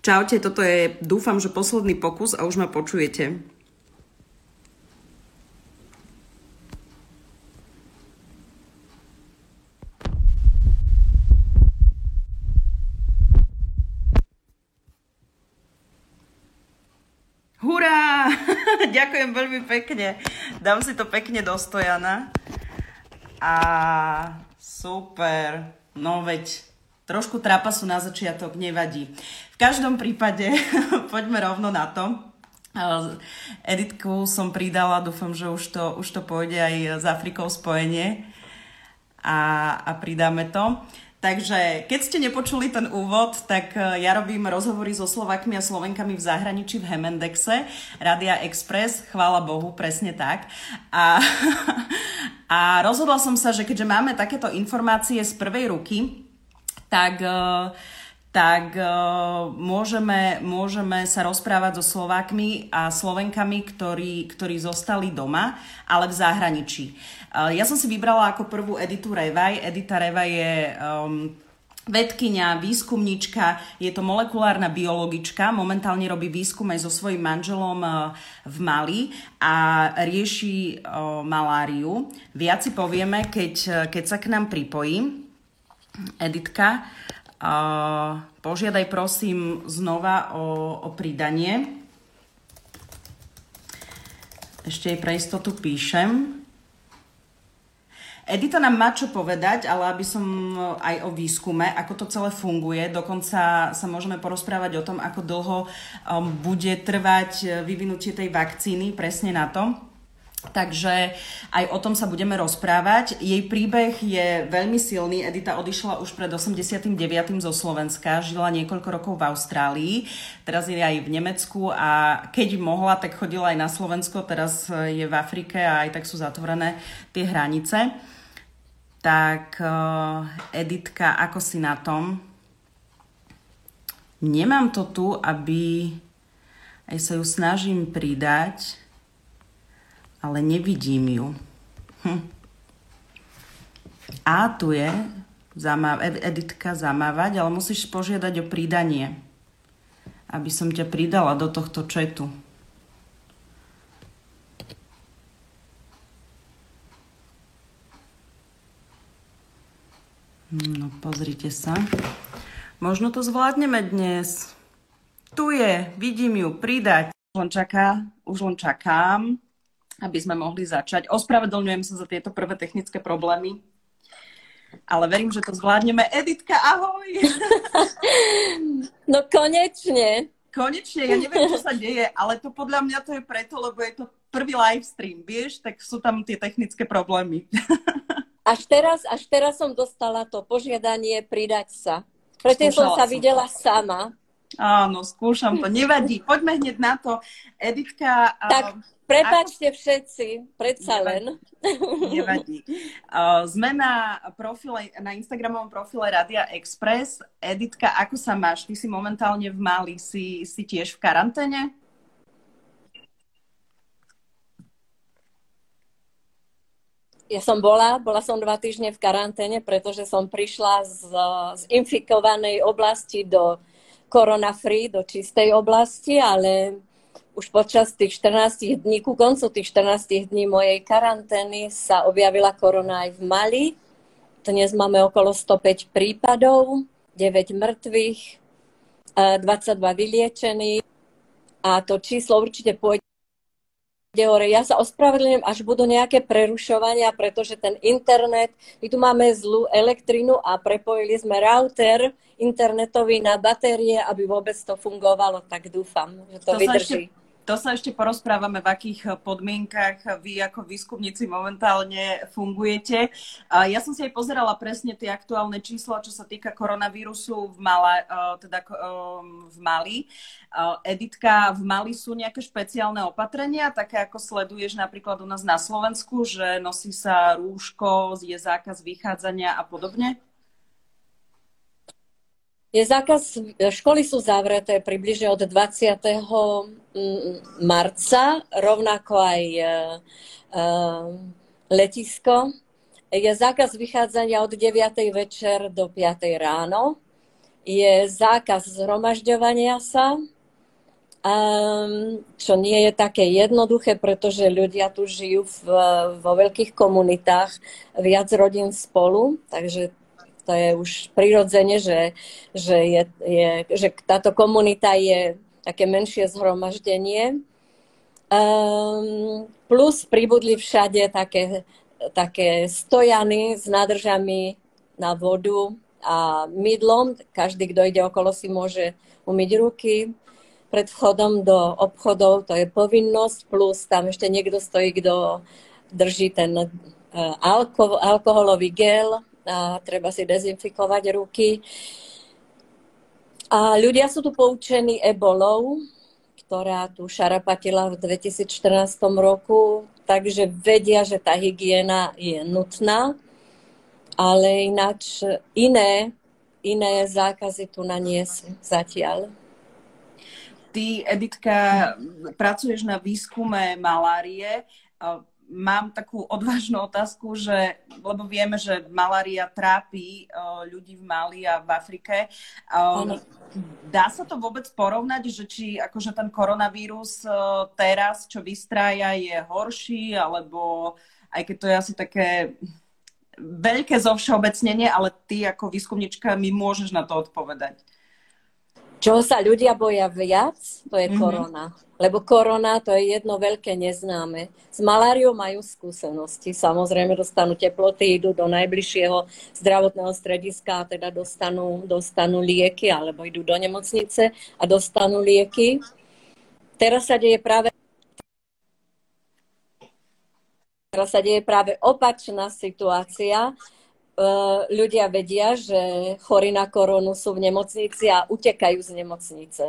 Čaute, toto je, dúfam, že posledný pokus a už ma počujete. Hurá! Ďakujem veľmi pekne. Dám si to pekne do stojana. A super. No veď trošku trapasu na začiatok nevadí. V každom prípade poďme rovno na to. Editku som pridala, dúfam, že už to, už to pôjde aj s Afrikou spojenie a, a pridáme to. Takže keď ste nepočuli ten úvod, tak e, ja robím rozhovory so Slovakmi a Slovenkami v zahraničí v Hemendexe, Radia Express, chvála Bohu, presne tak. A, a rozhodla som sa, že keďže máme takéto informácie z prvej ruky, tak uh, tak uh, môžeme, môžeme sa rozprávať so Slovákmi a Slovenkami, ktorí, ktorí zostali doma, ale v zahraničí. Uh, ja som si vybrala ako prvú Editu Revaj. Edita Revaj je um, vedkynia, výskumnička, je to molekulárna biologička, momentálne robí výskum aj so svojím manželom v Mali a rieši maláriu. Viac si povieme, keď, keď sa k nám pripojí. Editka. Požiadaj prosím znova o, o pridanie. Ešte jej pre istotu píšem. Edita nám má čo povedať, ale aby som aj o výskume, ako to celé funguje. Dokonca sa môžeme porozprávať o tom, ako dlho um, bude trvať vyvinutie tej vakcíny presne na to. Takže aj o tom sa budeme rozprávať. Jej príbeh je veľmi silný. Edita odišla už pred 89. zo Slovenska, žila niekoľko rokov v Austrálii, teraz je aj v Nemecku a keď mohla, tak chodila aj na Slovensko, teraz je v Afrike a aj tak sú zatvorené tie hranice. Tak eh, Editka, ako si na tom? Nemám to tu, aby aj sa ju snažím pridať ale nevidím ju. Hm. A tu je zamáv- Editka zamávať, ale musíš požiadať o pridanie, aby som ťa pridala do tohto četu. No, pozrite sa. Možno to zvládneme dnes. Tu je, vidím ju, pridať. Už len čaká, už len čakám aby sme mohli začať. Ospravedlňujem sa za tieto prvé technické problémy, ale verím, že to zvládneme. Editka, ahoj! No konečne. Konečne, ja neviem, čo sa deje, ale to podľa mňa to je preto, lebo je to prvý live stream, vieš, tak sú tam tie technické problémy. Až teraz, až teraz som dostala to požiadanie pridať sa. Preto som sa videla to. sama. Áno, skúšam to, nevadí. Poďme hneď na to. Editka... Tak, Prepačte všetci, predsa len. Nevadí. Sme na, profile, na Instagramovom profile Radia Express. Editka, ako sa máš? Ty si momentálne v Mali. Si, si tiež v karanténe? Ja som bola, bola som dva týždne v karanténe, pretože som prišla z, z infikovanej oblasti do korona-free, do čistej oblasti, ale už počas tých 14 dní, ku koncu tých 14 dní mojej karantény sa objavila korona aj v Mali. Dnes máme okolo 105 prípadov, 9 mŕtvych, 22 vyliečených a to číslo určite pôjde. Ja sa ospravedlňujem, až budú nejaké prerušovania, pretože ten internet, my tu máme zlú elektrinu a prepojili sme router internetový na batérie, aby vôbec to fungovalo, tak dúfam, že to, to vydrží. Ešte to sa ešte porozprávame, v akých podmienkach vy ako výskumníci momentálne fungujete. Ja som si aj pozerala presne tie aktuálne čísla, čo sa týka koronavírusu v, Mala, e, teda e, v Mali. Editka, v Mali sú nejaké špeciálne opatrenia, také ako sleduješ napríklad u nás na Slovensku, že nosí sa rúško, je zákaz vychádzania a podobne? Je zákaz, školy sú zavreté približne od 20. Mm, marca, rovnako aj uh, letisko. Je zákaz vychádzania od 9. večer do 5. ráno. je zákaz zhromažďovania sa, um, čo nie je také jednoduché, pretože ľudia tu žijú v, vo veľkých komunitách, viac rodín spolu, takže to je už prirodzene, že, že, je, je, že táto komunita je také menšie zhromaždenie. Um, plus pribudli všade také, také stojany s nádržami na vodu a mydlom. Každý, kto ide okolo, si môže umyť ruky pred vchodom do obchodov, to je povinnosť, plus tam ešte niekto stojí, kto drží ten uh, alko, alkoholový gel a treba si dezinfikovať ruky. A ľudia sú tu poučení ebolou, ktorá tu šarapatila v 2014 roku, takže vedia, že tá hygiena je nutná, ale ináč iné, iné zákazy tu na nie sú zatiaľ. Ty, Editka, pracuješ na výskume malárie. Mám takú odvážnu otázku, že, lebo vieme, že malária trápi ľudí v Mali a v Afrike. Dá sa to vôbec porovnať, že či akože ten koronavírus teraz, čo vystrája, je horší, alebo aj keď to je asi také veľké zovšeobecnenie, ale ty ako výskumnička mi môžeš na to odpovedať. Čoho sa ľudia boja viac, to je mm-hmm. korona. Lebo korona to je jedno veľké neznáme. S maláriou majú skúsenosti. Samozrejme dostanú teploty, idú do najbližšieho zdravotného strediska a teda dostanú, dostanú lieky alebo idú do nemocnice a dostanú lieky. Teraz sa deje práve Teraz sa deje práve opačná situácia. E, ľudia vedia, že chorí na koronu sú v nemocnici a utekajú z nemocnice.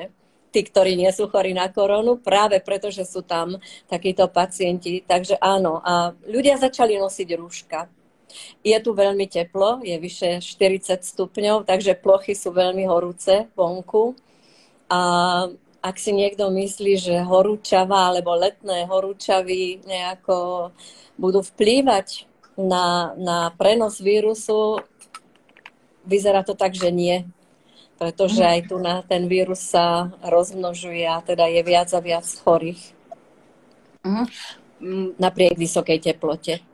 Tí, ktorí nie sú chorí na koronu, práve preto, že sú tam takíto pacienti. Takže áno, a ľudia začali nosiť rúška. Je tu veľmi teplo, je vyše 40 stupňov, takže plochy sú veľmi horúce vonku. A ak si niekto myslí, že horúčava alebo letné horúčavy nejako budú vplývať na, na prenos vírusu, vyzerá to tak, že nie. Pretože aj tu na ten vírus sa rozmnožuje a teda je viac a viac chorých. Uh-huh. Napriek vysokej teplote.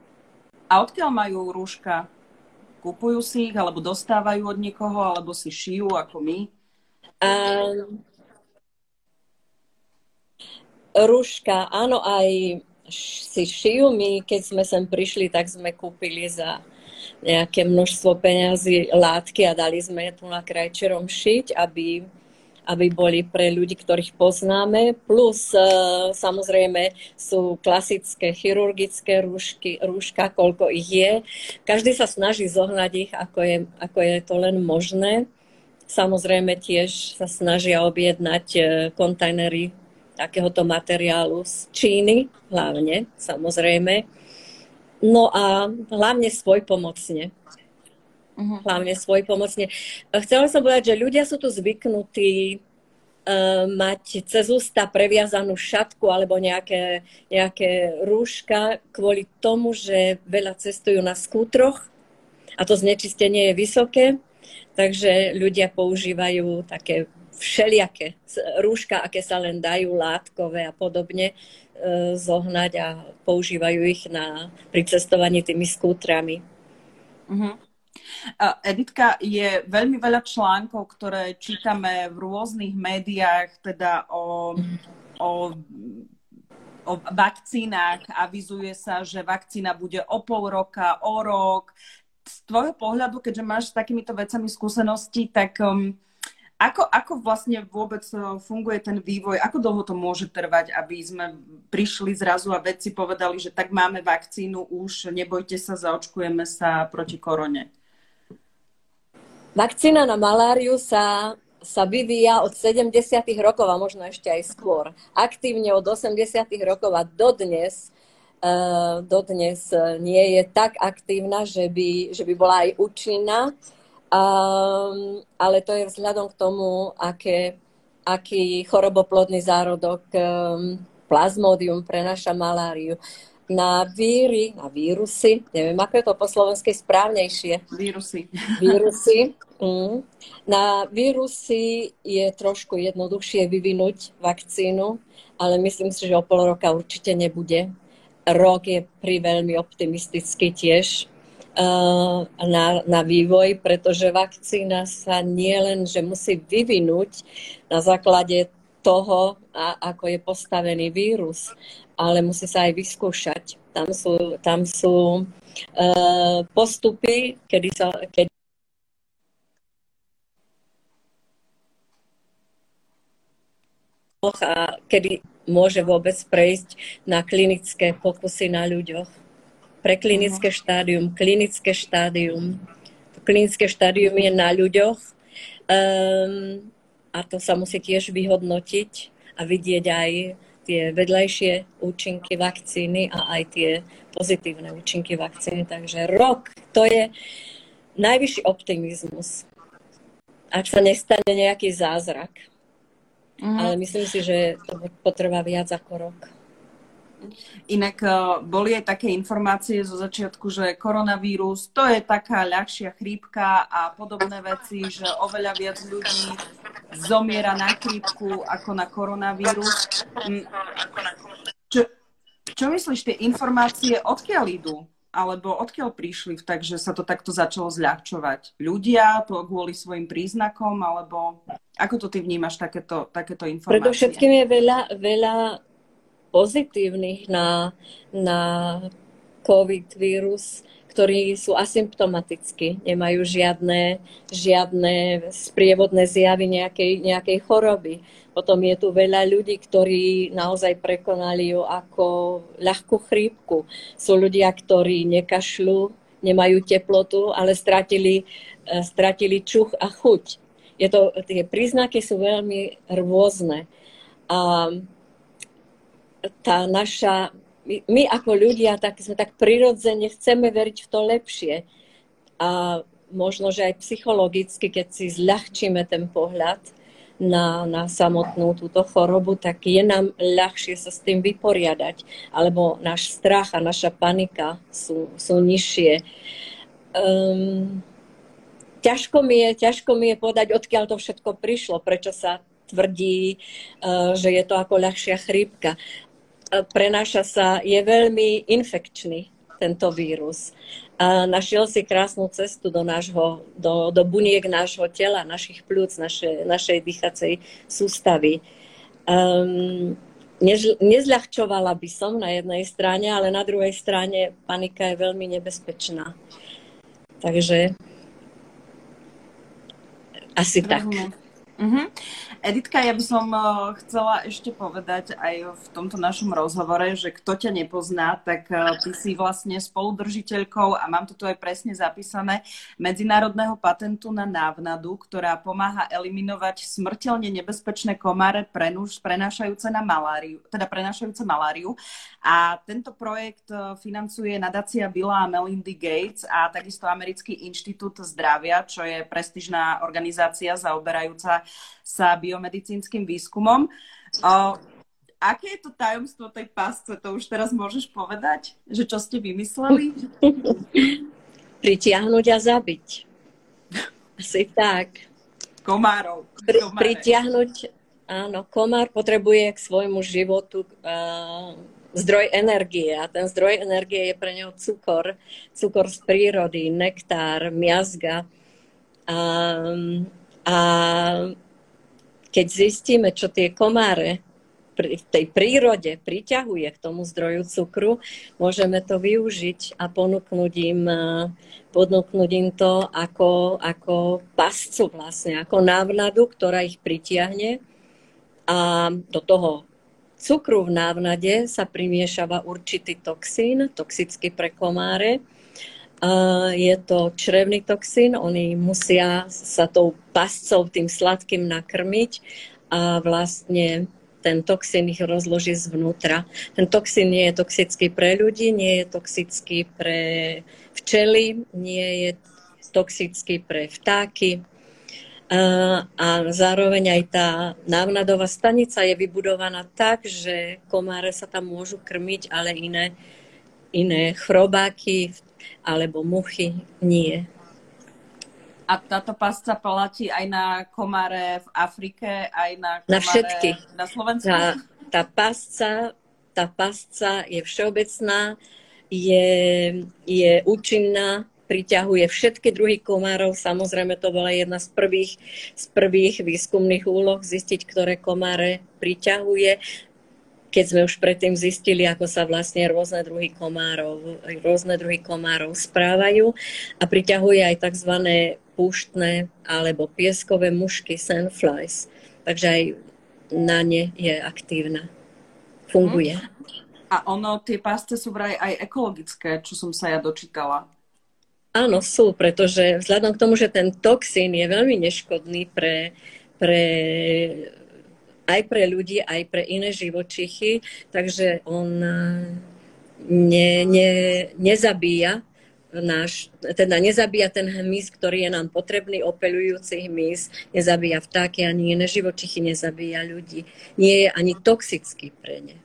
A odkiaľ majú rúška? Kupujú si ich, alebo dostávajú od niekoho, alebo si šijú ako my? Um, rúška, áno, aj si šijú. My, keď sme sem prišli, tak sme kúpili za nejaké množstvo peňazí látky a dali sme tu na krajčerom šiť, aby, aby boli pre ľudí, ktorých poznáme. Plus e, samozrejme sú klasické chirurgické rúšky, rúška, koľko ich je. Každý sa snaží zohnať ich, ako je, ako je to len možné. Samozrejme tiež sa snažia objednať e, kontajnery takéhoto materiálu z Číny, hlavne, samozrejme. No a hlavne svoj pomocne. Uh-huh. Hlavne svoj pomocne. Chcela som povedať, že ľudia sú tu zvyknutí uh, mať cez ústa previazanú šatku alebo nejaké, nejaké rúška kvôli tomu, že veľa cestujú na skútroch a to znečistenie je vysoké, takže ľudia používajú také všelijaké rúška, aké sa len dajú, látkové a podobne, e, zohnať a používajú ich na, pri cestovaní tými skútrami. Uh-huh. Editka, je veľmi veľa článkov, ktoré čítame v rôznych médiách, teda o, o, o vakcínach. Avizuje sa, že vakcína bude o pol roka, o rok. Z tvojho pohľadu, keďže máš s takýmito vecami skúsenosti, tak um, ako, ako vlastne vôbec e, funguje ten vývoj? Ako dlho to môže trvať, aby sme prišli zrazu a vedci povedali, že tak máme vakcínu už, nebojte sa, zaočkujeme sa proti korone? Vakcína na maláriu sa, sa vyvíja od 70. rokov a možno ešte aj skôr. Aktívne od 80. rokov a dodnes uh, dodnes nie je tak aktívna, že by, že by bola aj účinná. Um, ale to je vzhľadom k tomu, aké, aký choroboplodný zárodok um, plazmódium prenáša maláriu. na víry, na vírusy, neviem, ako je to po slovensky správnejšie. Vírusy. Vírusy. Mm. Na vírusy je trošku jednoduchšie vyvinúť vakcínu, ale myslím si, že o pol roka určite nebude. Rok je pri veľmi optimistický tiež na, na vývoj, pretože vakcína sa nie len, že musí vyvinúť na základe toho, a, ako je postavený vírus, ale musí sa aj vyskúšať. Tam sú, tam sú uh, postupy, kedy sa, kedy a kedy môže vôbec prejsť na klinické pokusy na ľuďoch. Pre klinické štádium, klinické štádium. Klinické štádium je na ľuďoch um, a to sa musí tiež vyhodnotiť a vidieť aj tie vedľajšie účinky vakcíny a aj tie pozitívne účinky vakcíny. Takže rok to je najvyšší optimizmus. Ak sa nestane nejaký zázrak. Mm-hmm. Ale myslím si, že to potrvá viac ako rok. Inak eh, boli aj také informácie zo začiatku, že koronavírus to je taká ľahšia chrípka a podobné veci, že oveľa viac ľudí zomiera na chrípku ako na koronavírus. Mm. Čo, čo myslíš, tie informácie odkiaľ idú? alebo odkiaľ prišli, takže sa to takto začalo zľahčovať? Ľudia to kvôli svojim príznakom, alebo ako to ty vnímaš, takéto, takéto informácie? Predovšetkým je veľa, veľa pozitívnych na, na COVID vírus, ktorí sú asymptomatickí, nemajú žiadne, žiadne sprievodné zjavy nejakej, nejakej choroby. Potom je tu veľa ľudí, ktorí naozaj prekonali ju ako ľahkú chrípku. Sú ľudia, ktorí nekašľú, nemajú teplotu, ale stratili, eh, stratili čuch a chuť. Je to, tie príznaky sú veľmi rôzne. A tá naša, my, ako ľudia tak sme tak prirodzene chceme veriť v to lepšie. A možno, že aj psychologicky, keď si zľahčíme ten pohľad, na, na samotnú túto chorobu, tak je nám ľahšie sa s tým vyporiadať. Alebo náš strach a naša panika sú, sú nižšie. Um, ťažko, mi je, ťažko mi je povedať, odkiaľ to všetko prišlo, prečo sa tvrdí, uh, že je to ako ľahšia chrípka. Prenáša sa, je veľmi infekčný tento vírus a našiel si krásnu cestu do, nášho, do, do buniek nášho tela, našich plúc, naše, našej dýchacej sústavy. Um, než, nezľahčovala by som na jednej strane, ale na druhej strane panika je veľmi nebezpečná. Takže asi Rozumiem. tak. Uh-huh. Editka, ja by som uh, chcela ešte povedať aj v tomto našom rozhovore, že kto ťa nepozná, tak uh, ty si vlastne spoludržiteľkou a mám to tu aj presne zapísané Medzinárodného patentu na návnadu, ktorá pomáha eliminovať smrteľne nebezpečné komáre prenúž, prenášajúce na maláriu, teda prenášajúce maláriu. A tento projekt uh, financuje nadácia Billa a Melindy Gates a takisto Americký inštitút zdravia, čo je prestižná organizácia zaoberajúca sa biomedicínskym výskumom. O, aké je to tajomstvo tej pásce? To už teraz môžeš povedať? Že čo ste vymysleli? Pritiahnuť a zabiť. Asi tak. Komárov. Pri, pritiahnuť, áno, komár potrebuje k svojmu životu uh, zdroj energie a ten zdroj energie je pre neho cukor, cukor z prírody, nektár, miazga. Um, a keď zistíme, čo tie komáre v tej prírode priťahuje k tomu zdroju cukru, môžeme to využiť a ponúknuť im, ponúknuť im to ako, ako pascu vlastne, ako návnadu, ktorá ich pritiahne. A do toho cukru v návnade sa primiešava určitý toxín, toxický pre komáre, je to črevný toxín, oni musia sa tou pascou, tým sladkým nakrmiť a vlastne ten toxín ich rozloží zvnútra. Ten toxín nie je toxický pre ľudí, nie je toxický pre včely, nie je toxický pre vtáky. A zároveň aj tá návnadová stanica je vybudovaná tak, že komáre sa tam môžu krmiť, ale iné iné chrobáky alebo muchy nie. A táto pasca platí aj na komáre v Afrike, aj na komáre na všetky. na Slovensku? Tá, tá pasca, tá pasca je všeobecná, je, je účinná, priťahuje všetky druhy komárov. Samozrejme, to bola jedna z prvých, z prvých výskumných úloh, zistiť, ktoré komáre priťahuje keď sme už predtým zistili, ako sa vlastne rôzne druhy komárov, rôzne druhy komárov správajú a priťahuje aj tzv. púštne alebo pieskové mušky sandflies. Takže aj na ne je aktívna. Funguje. A ono, tie pasce sú vraj aj ekologické, čo som sa ja dočítala. Áno, sú, pretože vzhľadom k tomu, že ten toxín je veľmi neškodný pre, pre aj pre ľudí, aj pre iné živočichy, takže on eh, ne, ne, nezabíja náš, teda nezabíja ten hmyz, ktorý je nám potrebný, opelujúci hmyz, nezabíja vtáky ani iné živočichy, nezabíja ľudí. Nie je ani toxický pre ne.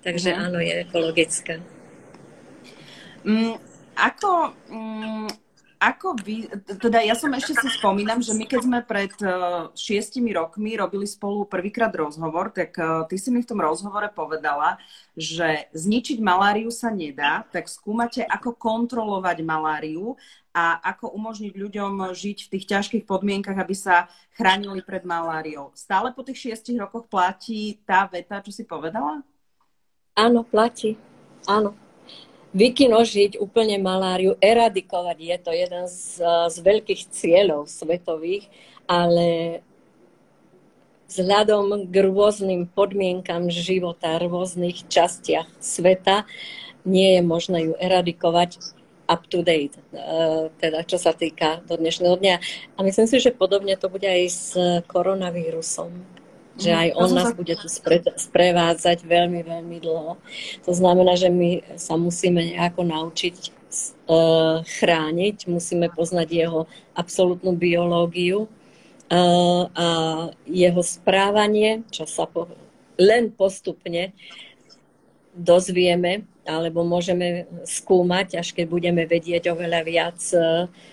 Takže uh-huh. áno, je ekologická. Mm, ako, mm, ako vy, teda ja som ešte si spomínam, že my keď sme pred uh, šiestimi rokmi robili spolu prvýkrát rozhovor, tak uh, ty si mi v tom rozhovore povedala, že zničiť maláriu sa nedá, tak skúmate, ako kontrolovať maláriu a ako umožniť ľuďom žiť v tých ťažkých podmienkach, aby sa chránili pred maláriou. Stále po tých šiestich rokoch platí tá veta, čo si povedala? Áno, platí. Áno vykinožiť úplne maláriu, eradikovať. Je to jeden z, z veľkých cieľov svetových, ale vzhľadom k rôznym podmienkam života, v rôznych častiach sveta, nie je možné ju eradikovať up to date, e, teda čo sa týka do dnešného dňa. A myslím si, že podobne to bude aj s koronavírusom že aj on nás bude tu spre, sprevádzať veľmi, veľmi dlho. To znamená, že my sa musíme nejako naučiť uh, chrániť, musíme poznať jeho absolútnu biológiu uh, a jeho správanie, čo sa po, len postupne dozvieme alebo môžeme skúmať, až keď budeme vedieť oveľa viac,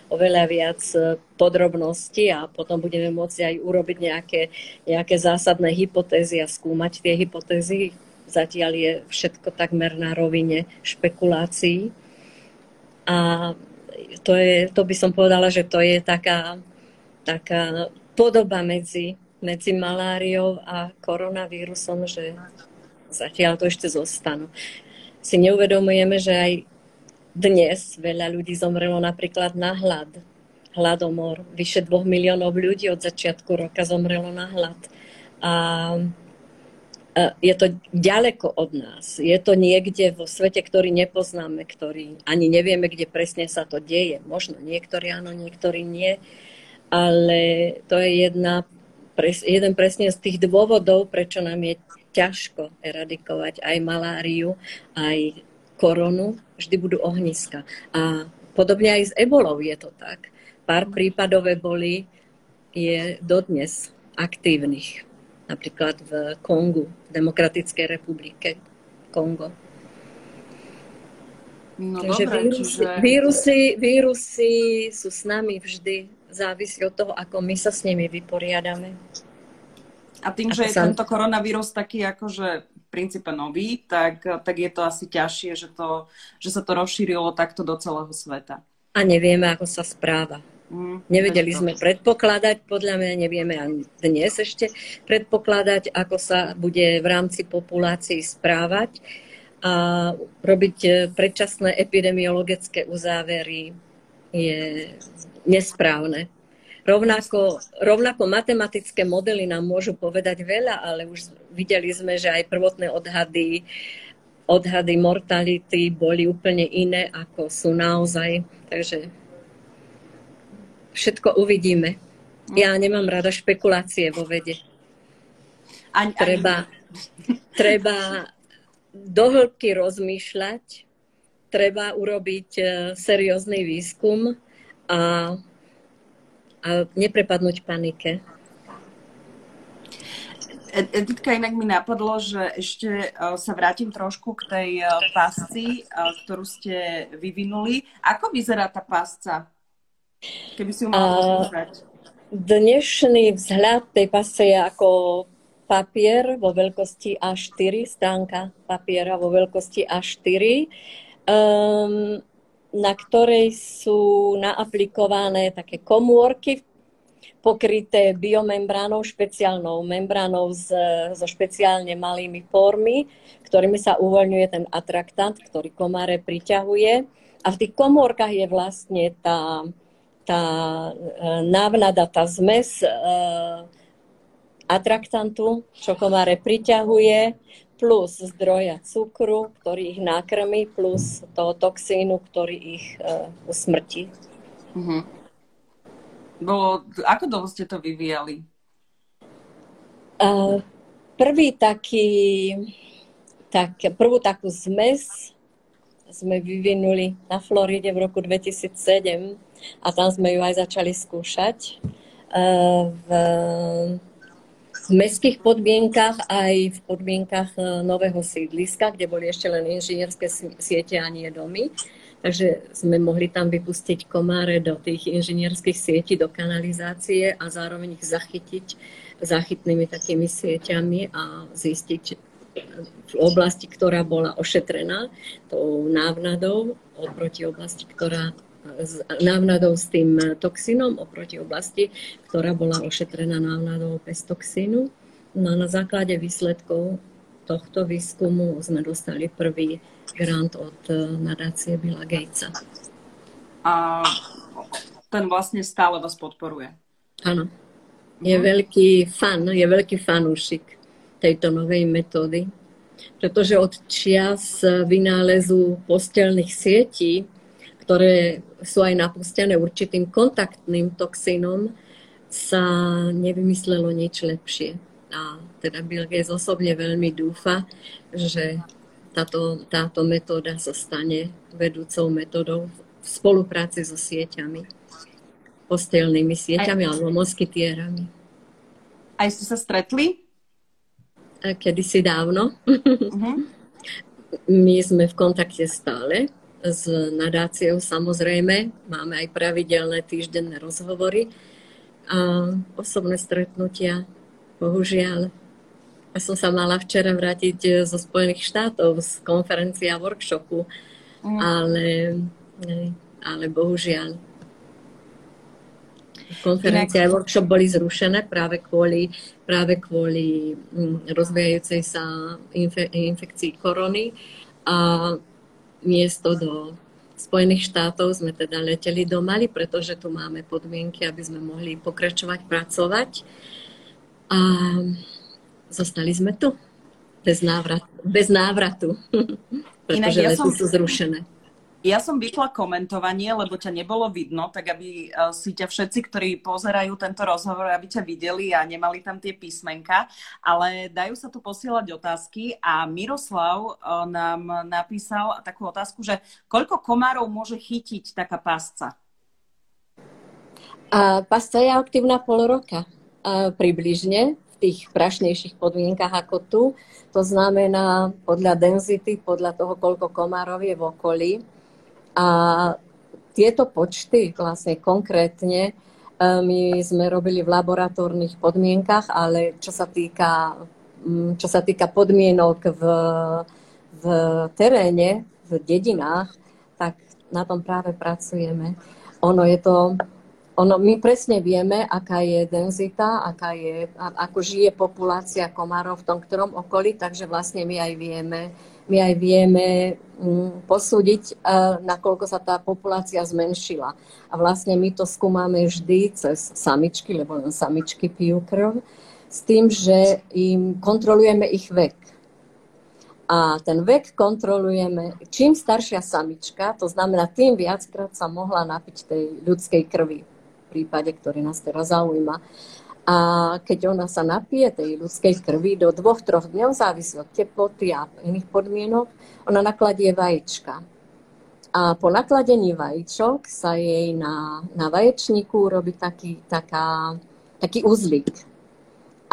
oveľa viac podrobností a potom budeme môcť aj urobiť nejaké, nejaké zásadné hypotézy a skúmať tie hypotézy. Zatiaľ je všetko takmer na rovine špekulácií. A to, je, to by som povedala, že to je taká, taká podoba medzi, medzi maláriou a koronavírusom, že zatiaľ to ešte zostanú si neuvedomujeme, že aj dnes veľa ľudí zomrelo napríklad na hlad. Hladomor. Vyše dvoch miliónov ľudí od začiatku roka zomrelo na hlad. A je to ďaleko od nás. Je to niekde vo svete, ktorý nepoznáme, ktorý ani nevieme, kde presne sa to deje. Možno niektorí áno, niektorí nie. Ale to je jedna, jeden presne z tých dôvodov, prečo nám je ťažko eradikovať aj maláriu, aj koronu, vždy budú ohniska. A podobne aj s ebolou je to tak. Pár prípadov eboli je dodnes aktívnych. Napríklad v Kongu, v Demokratickej republike Kongo. No Takže dobré, vírusy, čiže... vírusy, vírusy sú s nami vždy. Závisí od toho, ako my sa s nimi vyporiadame. A tým, že je sa... tento koronavírus taký akože v princípe nový, tak, tak je to asi ťažšie, že, to, že sa to rozšírilo takto do celého sveta. A nevieme, ako sa správa. Mm, Nevedeli sme predpokladať, podľa mňa nevieme ani dnes ešte predpokladať, ako sa bude v rámci populácií správať a robiť eh, predčasné epidemiologické uzávery je nesprávne. Rovnako, rovnako matematické modely nám môžu povedať veľa, ale už videli sme, že aj prvotné odhady, odhady mortality boli úplne iné, ako sú naozaj. Takže všetko uvidíme. Ja nemám rada špekulácie vo vede. Ani, treba, treba do hĺbky rozmýšľať, treba urobiť eh, seriózny výskum a a neprepadnúť panike. Editka, inak mi napadlo, že ešte sa vrátim trošku k tej pasci, ktorú ste vyvinuli. Ako vyzerá tá pasca? Keby si ju mohla Dnešný vzhľad tej pasce je ako papier vo veľkosti A4, stránka papiera vo veľkosti A4, um, na ktorej sú naaplikované také komórky pokryté biomembránou, špeciálnou membránou s, so špeciálne malými pormi, ktorými sa uvoľňuje ten atraktant, ktorý komáre priťahuje. A v tých komórkach je vlastne tá, tá e, návnada, tá zmes e, atraktantu, čo komáre priťahuje, plus zdroja cukru, ktorý ich nakrmi, plus toho toxínu, ktorý ich uh, usmrtí. Uh-huh. Bolo, ako dlho ste to vyvíjali? Uh, prvý taký, tak, prvú takú zmes sme vyvinuli na Floride v roku 2007 a tam sme ju aj začali skúšať. Uh, v, v mestských podmienkach aj v podmienkach e, nového sídliska, kde boli ešte len inžinierské siete a nie domy. Takže sme mohli tam vypustiť komáre do tých inžinierských sietí, do kanalizácie a zároveň ich zachytiť záchytnými takými sieťami a zistiť e, v oblasti, ktorá bola ošetrená tou návnadou oproti oblasti, ktorá návnadou s tým toxínom oproti oblasti, ktorá bola ošetrená návnadou bez toxínu. No a na základe výsledkov tohto výskumu sme dostali prvý grant od eh, nadácie Billa Gatesa. A ten vlastne stále vás podporuje? Áno. Je mhm. veľký fan, je veľký fanúšik tejto novej metódy, pretože od čias vynálezu postelných sietí ktoré sú aj napustené určitým kontaktným toxínom, sa nevymyslelo nič lepšie. A teda Bill Gates osobne veľmi dúfa, že táto, táto metóda sa stane vedúcou metodou v spolupráci so sieťami, postelnými sieťami aj, alebo moskytierami. Aj ste sa stretli? Kedysi dávno. Uh-huh. My sme v kontakte stále s nadáciou samozrejme. Máme aj pravidelné týždenné rozhovory a osobné stretnutia. Bohužiaľ. Ja som sa mala včera vrátiť zo Spojených štátov z konferencie a workshopu, mm. ale, ale bohužiaľ. Konferencia a workshop boli zrušené práve kvôli, práve kvôli mm, rozvíjajúcej sa infe, infekcii korony a miesto do Spojených štátov sme teda leteli do Mali, pretože tu máme podmienky, aby sme mohli pokračovať, pracovať. A zostali sme tu. Bez, návrat, bez návratu. pretože ja lety som... sú zrušené. Ja som vyšla komentovanie, lebo ťa nebolo vidno, tak aby eh, si ťa všetci, ktorí pozerajú tento rozhovor, aby ťa videli a nemali tam tie písmenka, ale dajú sa tu posielať otázky a Miroslav eh, nám napísal takú otázku, že koľko komárov môže chytiť taká pásca? A pásca je aktívna pol roka a približne v tých prašnejších podmienkach ako tu. To znamená podľa denzity, podľa toho, koľko komárov je v okolí a tieto počty vlastne konkrétne e, my sme robili v laboratórnych podmienkach, ale čo sa týka, mm, čo sa týka podmienok v, v teréne, v dedinách, tak na tom práve pracujeme. Ono je to, ono, my presne vieme, aká je denzita, aká je, ako žije populácia komárov v tom ktorom okolí, takže vlastne my aj vieme, my aj vieme mm, posúdiť, e, nakoľko sa tá populácia zmenšila. A vlastne my to skúmame vždy cez samičky, lebo len samičky pijú krv, s tým, že im kontrolujeme ich vek. A ten vek kontrolujeme, čím staršia samička, to znamená, tým viackrát sa mohla napiť tej ľudskej krvi, v prípade, ktorý nás teraz zaujíma. A keď ona sa napije tej ľudskej krvi do dvoch, troch dňov, závisí od teploty a iných podmienok, ona nakladie vajíčka. A po nakladení vajíčok sa jej na, na vaječníku robí taký, taká, taký uzlík.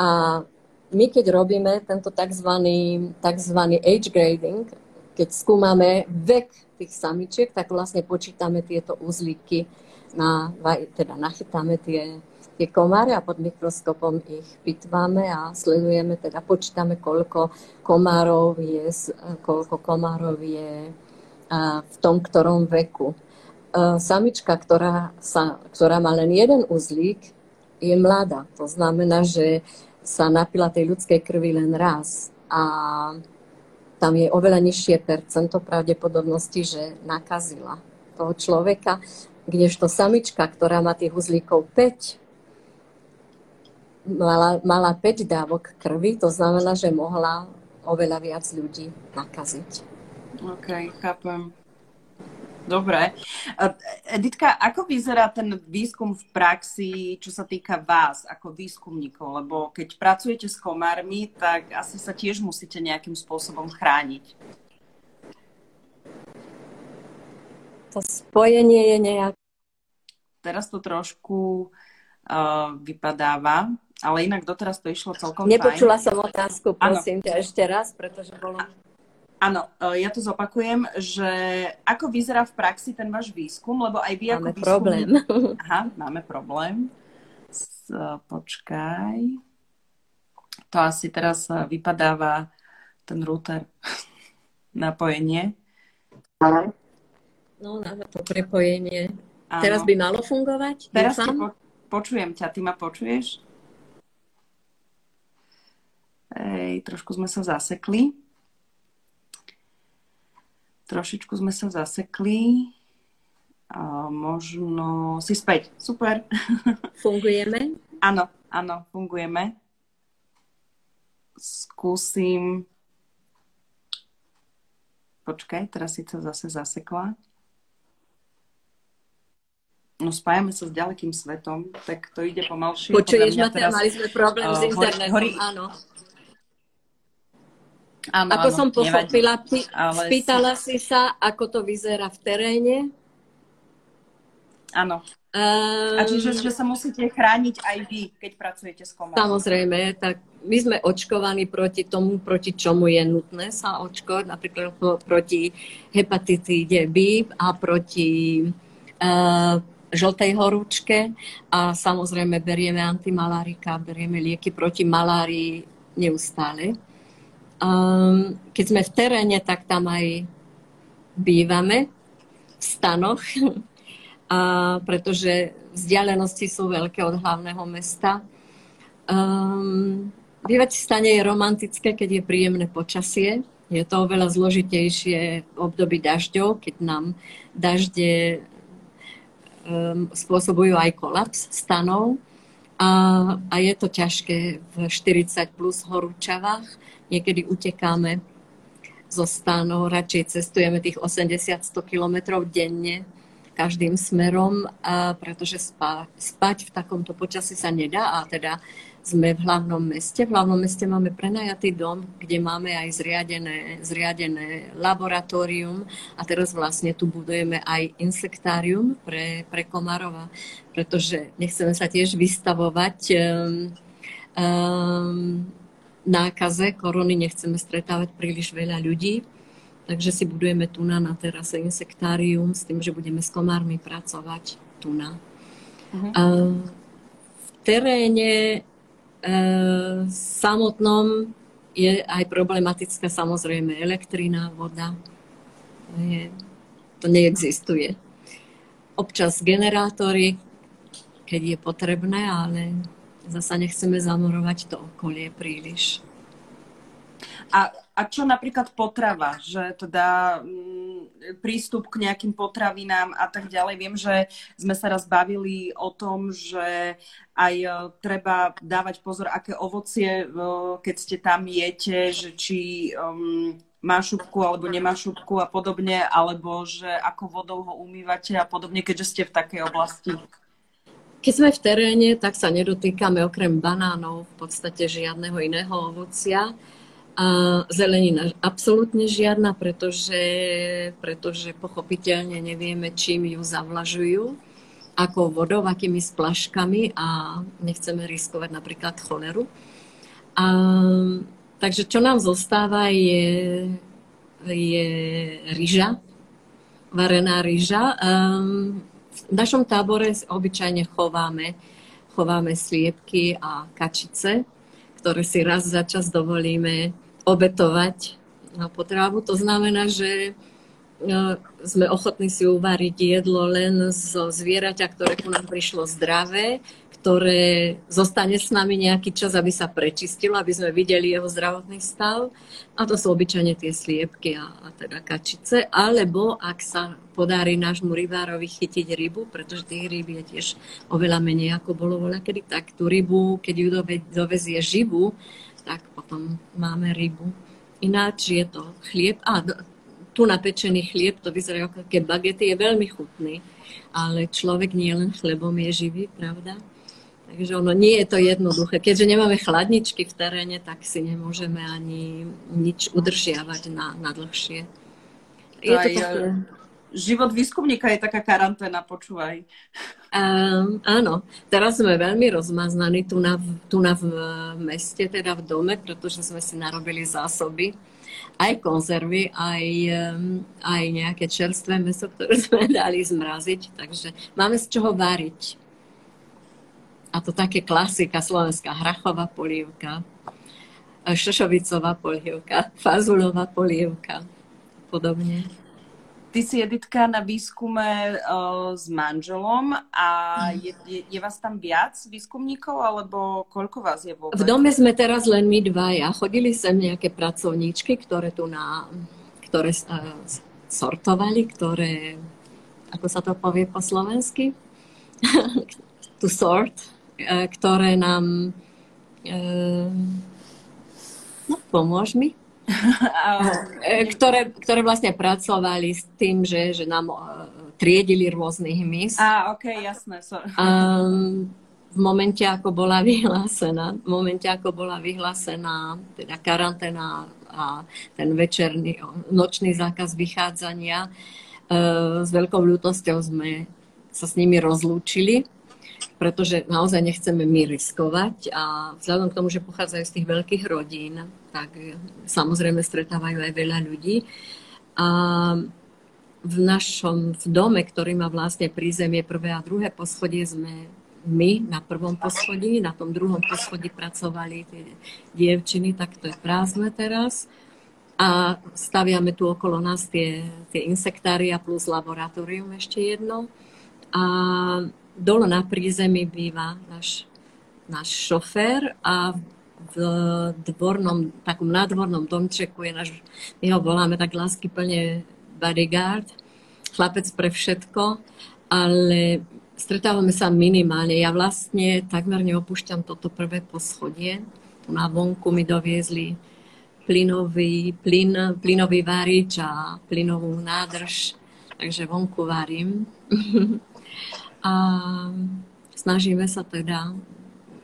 A my keď robíme tento tzv. tzv. age grading, keď skúmame vek tých samičiek, tak vlastne počítame tieto uzlíky, na, teda nachytáme tie, tie komáre a pod mikroskopom ich pitváme a sledujeme, teda počítame, koľko komárov je, koľko komárov je v tom ktorom veku. Samička, ktorá, sa, ktorá má len jeden uzlík, je mladá. To znamená, že sa napila tej ľudskej krvi len raz a tam je oveľa nižšie percento pravdepodobnosti, že nakazila toho človeka, kdežto samička, ktorá má tých uzlíkov 5, mala, mala 5 dávok krvi, to znamená, že mohla oveľa viac ľudí nakaziť. OK, chápem. Dobre. Editka, ako vyzerá ten výskum v praxi, čo sa týka vás ako výskumníkov? Lebo keď pracujete s komármi, tak asi sa tiež musíte nejakým spôsobom chrániť. To spojenie je nejak... Teraz to trošku uh, vypadáva, ale inak doteraz to išlo celkom Nepočula fajn. som otázku, prosím ano. ťa ešte raz, pretože bolo... Áno, e, ja to zopakujem, že ako vyzerá v praxi ten váš výskum, lebo aj vy máme ako problém. Aha, máme problém. S, počkaj. To asi teraz e, vypadáva ten router napojenie. No, máme to prepojenie. Áno. Teraz by malo fungovať? Teraz po, počujem ťa, ty ma počuješ? Ej, trošku sme sa zasekli. Trošičku sme sa zasekli. A možno si späť. Super. Fungujeme? áno, áno, fungujeme. Skúsim... Počkaj, teraz si to zase zasekla. No spájame sa s ďalekým svetom, tak to ide pomalšie. Počuješ ma, teraz, mali sme problém uh, s internetom, horí, áno. Áno, ako áno, som pochopila, ty, ale spýtala si... sa, ako to vyzerá v teréne? Áno. Um, a čiže, že sa musíte chrániť aj vy, keď pracujete s komármi. Samozrejme, tak my sme očkovaní proti tomu, proti čomu je nutné sa očkovať, napríklad proti hepatitíde B a proti uh, žltej horúčke a samozrejme berieme antimalárika, berieme lieky proti malárii neustále. Um, keď sme v teréne, tak tam aj bývame v stanoch, a pretože vzdialenosti sú veľké od hlavného mesta. Um, bývať v stane je romantické, keď je príjemné počasie. Je to oveľa zložitejšie v období dažďov, keď nám dažde um, spôsobujú aj kolaps stanov. A, a je to ťažké v 40 plus horúčavách. Niekedy utekáme zo stánov, radšej cestujeme tých 80-100 kilometrov denne každým smerom, a pretože spá, spať v takomto počasí sa nedá a teda sme v hlavnom meste. V hlavnom meste máme prenajatý dom, kde máme aj zriadené, zriadené laboratórium a teraz vlastne tu budujeme aj insektárium pre, pre Komarova, pretože nechceme sa tiež vystavovať um, um, nákaze korony nechceme stretávať príliš veľa ľudí, takže si budujeme tu na, na terase insektárium s tým, že budeme s komármi pracovať tu na. Uh-huh. v teréne uh, samotnom je aj problematická samozrejme elektrina, voda. Je, to neexistuje. Občas generátory, keď je potrebné, ale zasa nechceme zamorovať to okolie príliš. A, a čo napríklad potrava, že teda mm, prístup k nejakým potravinám a tak ďalej. Viem, že sme sa raz bavili o tom, že aj e, treba dávať pozor, aké ovocie, e, keď ste tam jete, že či um, má šupku alebo nemá šupku a podobne, alebo že ako vodou ho umývate a podobne, keďže ste v takej oblasti. Keď sme v teréne, tak sa nedotýkame okrem banánov v podstate žiadneho iného ovocia. A zelenina absolútne žiadna, pretože, pretože pochopiteľne nevieme, čím ju zavlažujú, akou vodou, akými splaškami a nechceme riskovať napríklad choleru. A, takže čo nám zostáva je, je ryža, varená ryža. Um, v našom tábore obyčajne chováme, chováme sliepky a kačice, ktoré si raz za čas dovolíme obetovať na potravu. To znamená, že No, sme ochotní si uvariť jedlo len zo zvieraťa, ktoré ku nám prišlo zdravé, ktoré zostane s nami nejaký čas, aby sa prečistilo, aby sme videli jeho zdravotný stav. A to sú obyčajne tie sliepky a, a teda kačice. Alebo ak sa podarí nášmu rybárovi chytiť rybu, pretože tých ryb je tiež oveľa menej ako bolo voľa kedy, tak tú rybu, keď ju dovezie živú, tak potom máme rybu. Ináč je to chlieb. A tu napečený chlieb, to vyzerá ako také bagety, je veľmi chutný, ale človek nie len chlebom je živý, pravda? Takže ono nie je to jednoduché. Keďže nemáme chladničky v teréne, tak si nemôžeme ani nič udržiavať na, na dlhšie. Je to, to také... Život výskumníka je taká karanténa, počúvaj. Um, áno, teraz sme veľmi rozmaznaní tu na, tu na v meste, teda v dome, pretože sme si narobili zásoby aj konzervy, aj, aj nejaké čerstvé meso, ktoré sme dali zmraziť. Takže máme z čoho variť. A to také klasika slovenská hrachová polievka, šošovicová polievka, fazulová polievka podobne. Ty si Editka na výskume uh, s manželom a je, je, je vás tam viac výskumníkov, alebo koľko vás je vôbec? V dome sme teraz len my dvaja. Chodili sem nejaké pracovníčky, ktoré tu na, ktoré uh, sortovali, ktoré, ako sa to povie po slovensky? to sort, uh, ktoré nám uh, no, pomôž mi ktoré, ktoré vlastne pracovali s tým, že, že nám e, triedili rôznych mis. Á, ok, jasné. So. Um, v momente, ako bola vyhlásená, v momente, ako bola vyhlásená teda karanténa a ten večerný, nočný zákaz vychádzania, uh, s veľkou ľútosťou sme sa s nimi rozlúčili pretože naozaj nechceme my riskovať a vzhľadom k tomu, že pochádzajú z tých veľkých rodín, tak samozrejme stretávajú aj veľa ľudí. A v našom v dome, ktorý má vlastne prízemie prvé a druhé poschodie, sme my na prvom poschodí, na tom druhom poschodí pracovali tie dievčiny, tak to je prázdne teraz. A staviame tu okolo nás tie, tie insektária plus laboratórium ešte jedno. A dole na prízemí býva náš, náš šofér a v dvornom, takom nádvornom domčeku je náš, my ho voláme tak lásky plne bodyguard, chlapec pre všetko, ale stretávame sa minimálne. Ja vlastne takmer neopúšťam toto prvé poschodie. Tu na vonku mi doviezli plynový, plyn, plynový varič a plynovú nádrž, takže vonku varím. a snažíme sa teda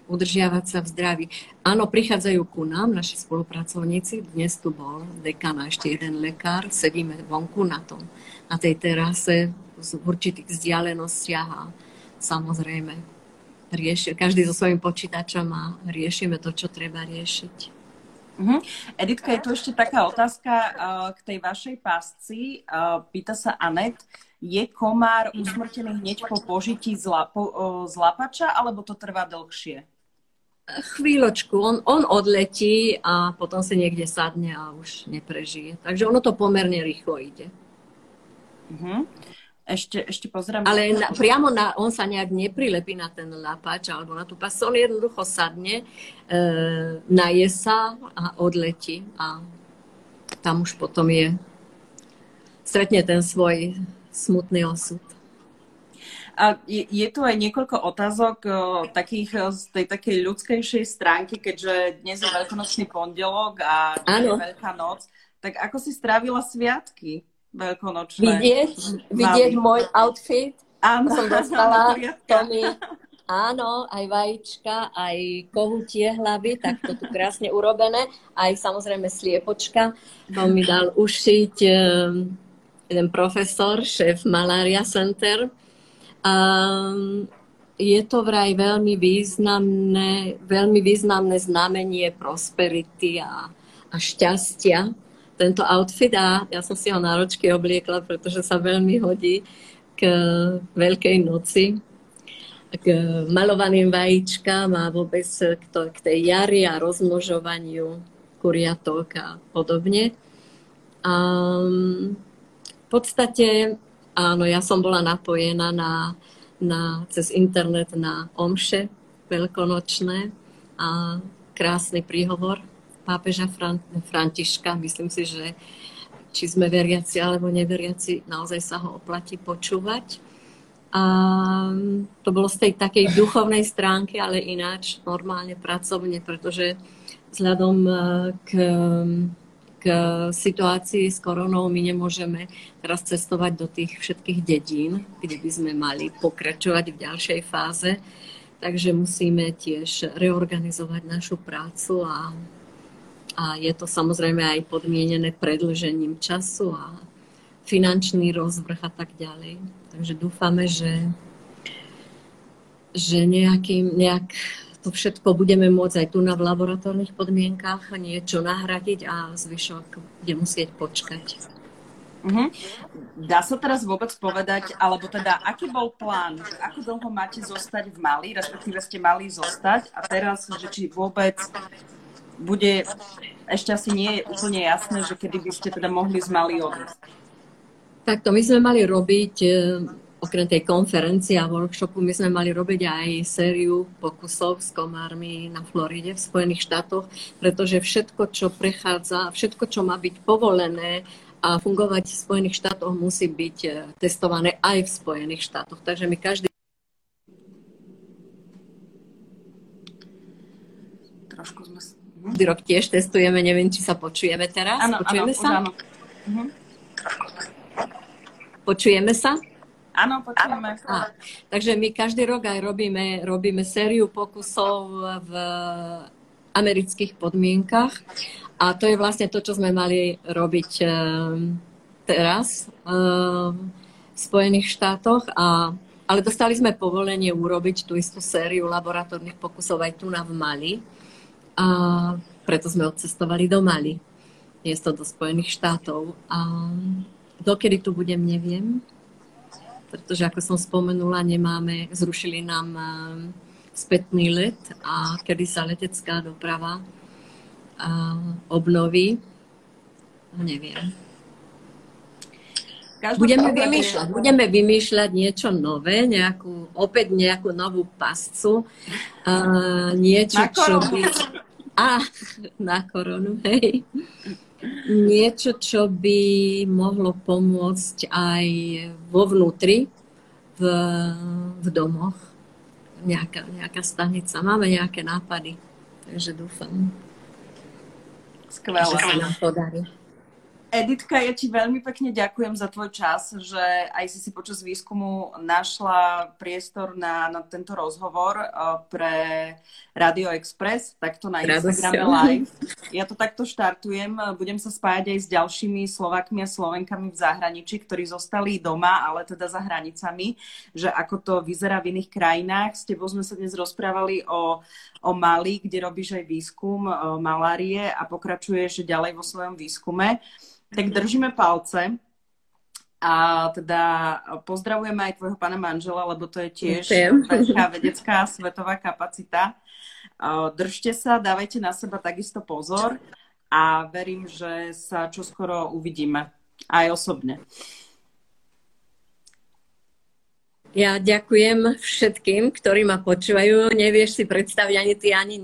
udržiavať sa v zdraví. Áno, prichádzajú ku nám naši spolupracovníci. Dnes tu bol dekan a ešte jeden lekár. Sedíme vonku na, tom, na tej terase v určitých vzdialenostiach a samozrejme rieši, každý so svojím počítačom a riešime to, čo treba riešiť. Uh-huh. Editka, je tu ešte taká otázka uh, k tej vašej pásci. Uh, pýta sa Anet, je komár usmrtený hneď po požití z, lapo, z lapača, alebo to trvá dlhšie? Chvíľočku, on, on odletí a potom si niekde sadne a už neprežije. Takže ono to pomerne rýchlo ide. Uh-huh. Ešte, ešte pozriem. Ale na, priamo na, on sa nejak neprilepí na ten lapač alebo na tú pas. On jednoducho sadne, e, naje sa a odletí. A tam už potom je, stretne ten svoj smutný osud. A je, je tu aj niekoľko otázok o, takých z tej takej ľudskejšej stránky, keďže dnes je veľkonočný pondelok a je Veľká noc. Tak ako si strávila sviatky veľkonočné? Vidieť, vidieť môj outfit. Áno, som dostala. To mi, áno, aj vajíčka, aj kohutie hlavy, tak to tu krásne urobené. Aj samozrejme sliepočka. To mi dal ušiť um, jeden profesor, šéf Malaria Center. Um, je to vraj veľmi významné, veľmi významné znamenie prosperity a, a šťastia. Tento outfit a ja som si ho náročky obliekla, pretože sa veľmi hodí k Veľkej noci, k malovaným vajíčkám a vôbec k, to, k tej jari a rozmnožovaniu kuriatok a podobne. A v podstate, áno, ja som bola napojená na na, cez internet na omše veľkonočné a krásny príhovor pápeža Fran- Františka. Myslím si, že či sme veriaci alebo neveriaci, naozaj sa ho oplatí počúvať. A to bolo z tej takej duchovnej stránky, ale ináč normálne pracovne, pretože vzhľadom eh, k situácii s koronou my nemôžeme teraz cestovať do tých všetkých dedín, kde by sme mali pokračovať v ďalšej fáze. Takže musíme tiež reorganizovať našu prácu a, a je to samozrejme aj podmienené predlžením času a finančný rozvrh a tak ďalej. Takže dúfame, že, že nejakým, nejak to všetko budeme môcť aj tu na v laboratórnych podmienkach niečo nahradiť a zvyšok bude musieť počkať. Uh-huh. Dá sa teraz vôbec povedať, alebo teda, aký bol plán? Ako dlho máte zostať v Mali, respektíve ste mali zostať a teraz, že či vôbec bude, ešte asi nie je úplne jasné, že kedy by ste teda mohli z Mali odísť. Takto, my sme mali robiť okrem tej konferencie a workshopu my sme mali robiť aj sériu pokusov s komármi na Floride v Spojených štátoch, pretože všetko, čo prechádza, všetko, čo má byť povolené a fungovať v Spojených štátoch, musí byť eh, testované aj v Spojených štátoch. Takže my každý Trošku sme... Každý rok tiež testujeme, neviem, či sa počujeme teraz. Áno, počujeme áno, sa? Áno. Uh-huh. Počujeme sa? Áno, počujeme. Á, takže my každý rok aj robíme, robíme sériu pokusov v amerických podmienkach a to je vlastne to, čo sme mali robiť eh, teraz eh, v Spojených štátoch a ale dostali sme povolenie urobiť tú istú sériu laboratórnych pokusov aj tu na v Mali. A preto sme odcestovali do Mali, miesto do Spojených štátov. A dokedy tu budem, neviem pretože ako som spomenula, nemáme, zrušili nám eh, spätný let a kedy sa letecká doprava eh, obnoví, no neviem. Budeme vymýšľať, budeme vymýšľať niečo nové, nejakú, opäť nejakú novú pascu, uh, niečo, čo by... A, na koronu, hej niečo, čo by mohlo pomôcť aj vo vnútri, v, v domoch. Nejaká, nejaká stanica. Máme nejaké nápady, takže dúfam, Skvelé. že sa nám podarí. Editka, ja ti veľmi pekne ďakujem za tvoj čas, že aj si si počas výskumu našla priestor na, na tento rozhovor uh, pre Radio Express, takto na Instagram Live. Ja to takto štartujem, budem sa spájať aj s ďalšími Slovakmi a Slovenkami v zahraničí, ktorí zostali doma, ale teda za hranicami, že ako to vyzerá v iných krajinách. S tebou sme sa dnes rozprávali o, o Mali, kde robíš aj výskum malárie a pokračuješ ďalej vo svojom výskume tak držíme palce. A teda pozdravujeme aj tvojho pána manžela, lebo to je tiež taká vedecká svetová kapacita. Držte sa, dávajte na seba takisto pozor a verím, že sa čoskoro uvidíme aj osobne. Ja ďakujem všetkým, ktorí ma počúvajú. Nevieš si predstaviť ani ty, ani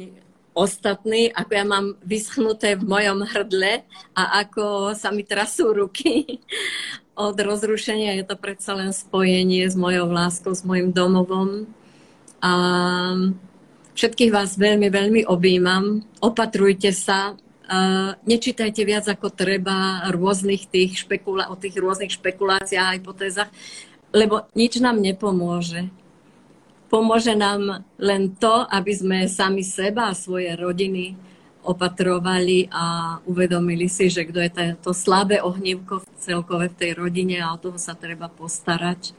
ostatní, ako ja mám vyschnuté v mojom hrdle a ako sa mi trasú ruky od rozrušenia. Je to predsa len spojenie s mojou láskou, s mojim domovom. A všetkých vás veľmi, veľmi objímam. Opatrujte sa, nečítajte viac ako treba rôznych tých špekula- o tých rôznych špekuláciách a hypotézach, lebo nič nám nepomôže Pomôže nám len to, aby sme sami seba a svoje rodiny opatrovali a uvedomili si, že kto je to slabé ohnívko celkové v tej rodine a o toho sa treba postarať.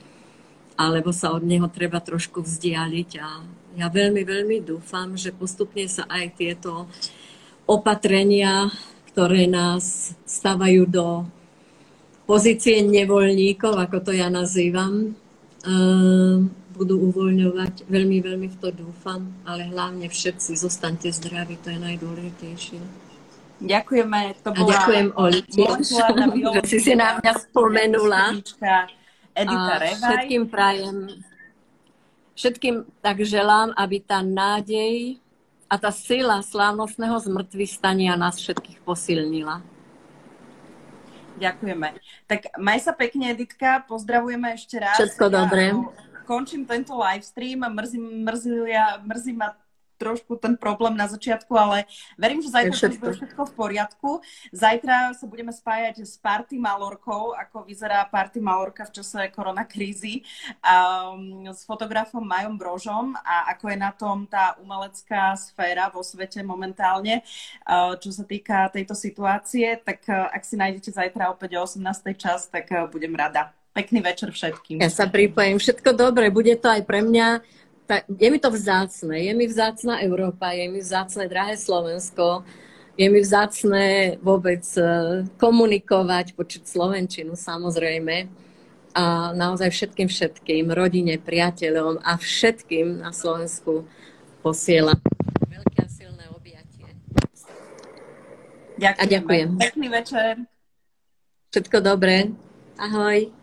alebo sa od neho treba trošku vzdialiť a ja veľmi, veľmi dúfam, že postupne sa aj tieto opatrenia, ktoré nás stavajú do pozície nevoľníkov, ako to ja nazývam, eh, budú uvoľňovať. Veľmi, veľmi v to dúfam, ale hlavne všetci zostaňte zdraví, to je najdôležitejšie. Ďakujeme. To bola a ďakujem Oli že si si na mňa spomenula. Edita Revaj. Všetkým prajem, všetkým tak želám, aby tá nádej a tá sila slávnostného zmrtvy stania nás všetkých posilnila. Ďakujeme. Tak maj sa pekne, Editka. Pozdravujeme ešte raz. Všetko dobré. Končím tento live stream. Mrzí, mrzí, mrzí ma trošku ten problém na začiatku, ale verím, že zajtra všetko. bude všetko v poriadku. Zajtra sa budeme spájať s Party Malorkou, ako vyzerá Party Malorka v čase koronakrízy, um, s fotografom Majom Brožom a ako je na tom tá umelecká sféra vo svete momentálne, uh, čo sa týka tejto situácie, tak uh, ak si nájdete zajtra opäť o 18. čas, tak uh, budem rada. Pekný večer všetkým. Ja sa pripojím. Všetko dobre, bude to aj pre mňa tak, je mi to vzácne. Je mi vzácna Európa, je mi vzácne drahé Slovensko, je mi vzácne vôbec e, komunikovať, počuť Slovenčinu samozrejme. A naozaj všetkým všetkým, rodine, priateľom a všetkým na Slovensku posielam veľké a silné objatie. Ďakujem. A ďakujem. Pekný večer. Všetko dobré. Ahoj.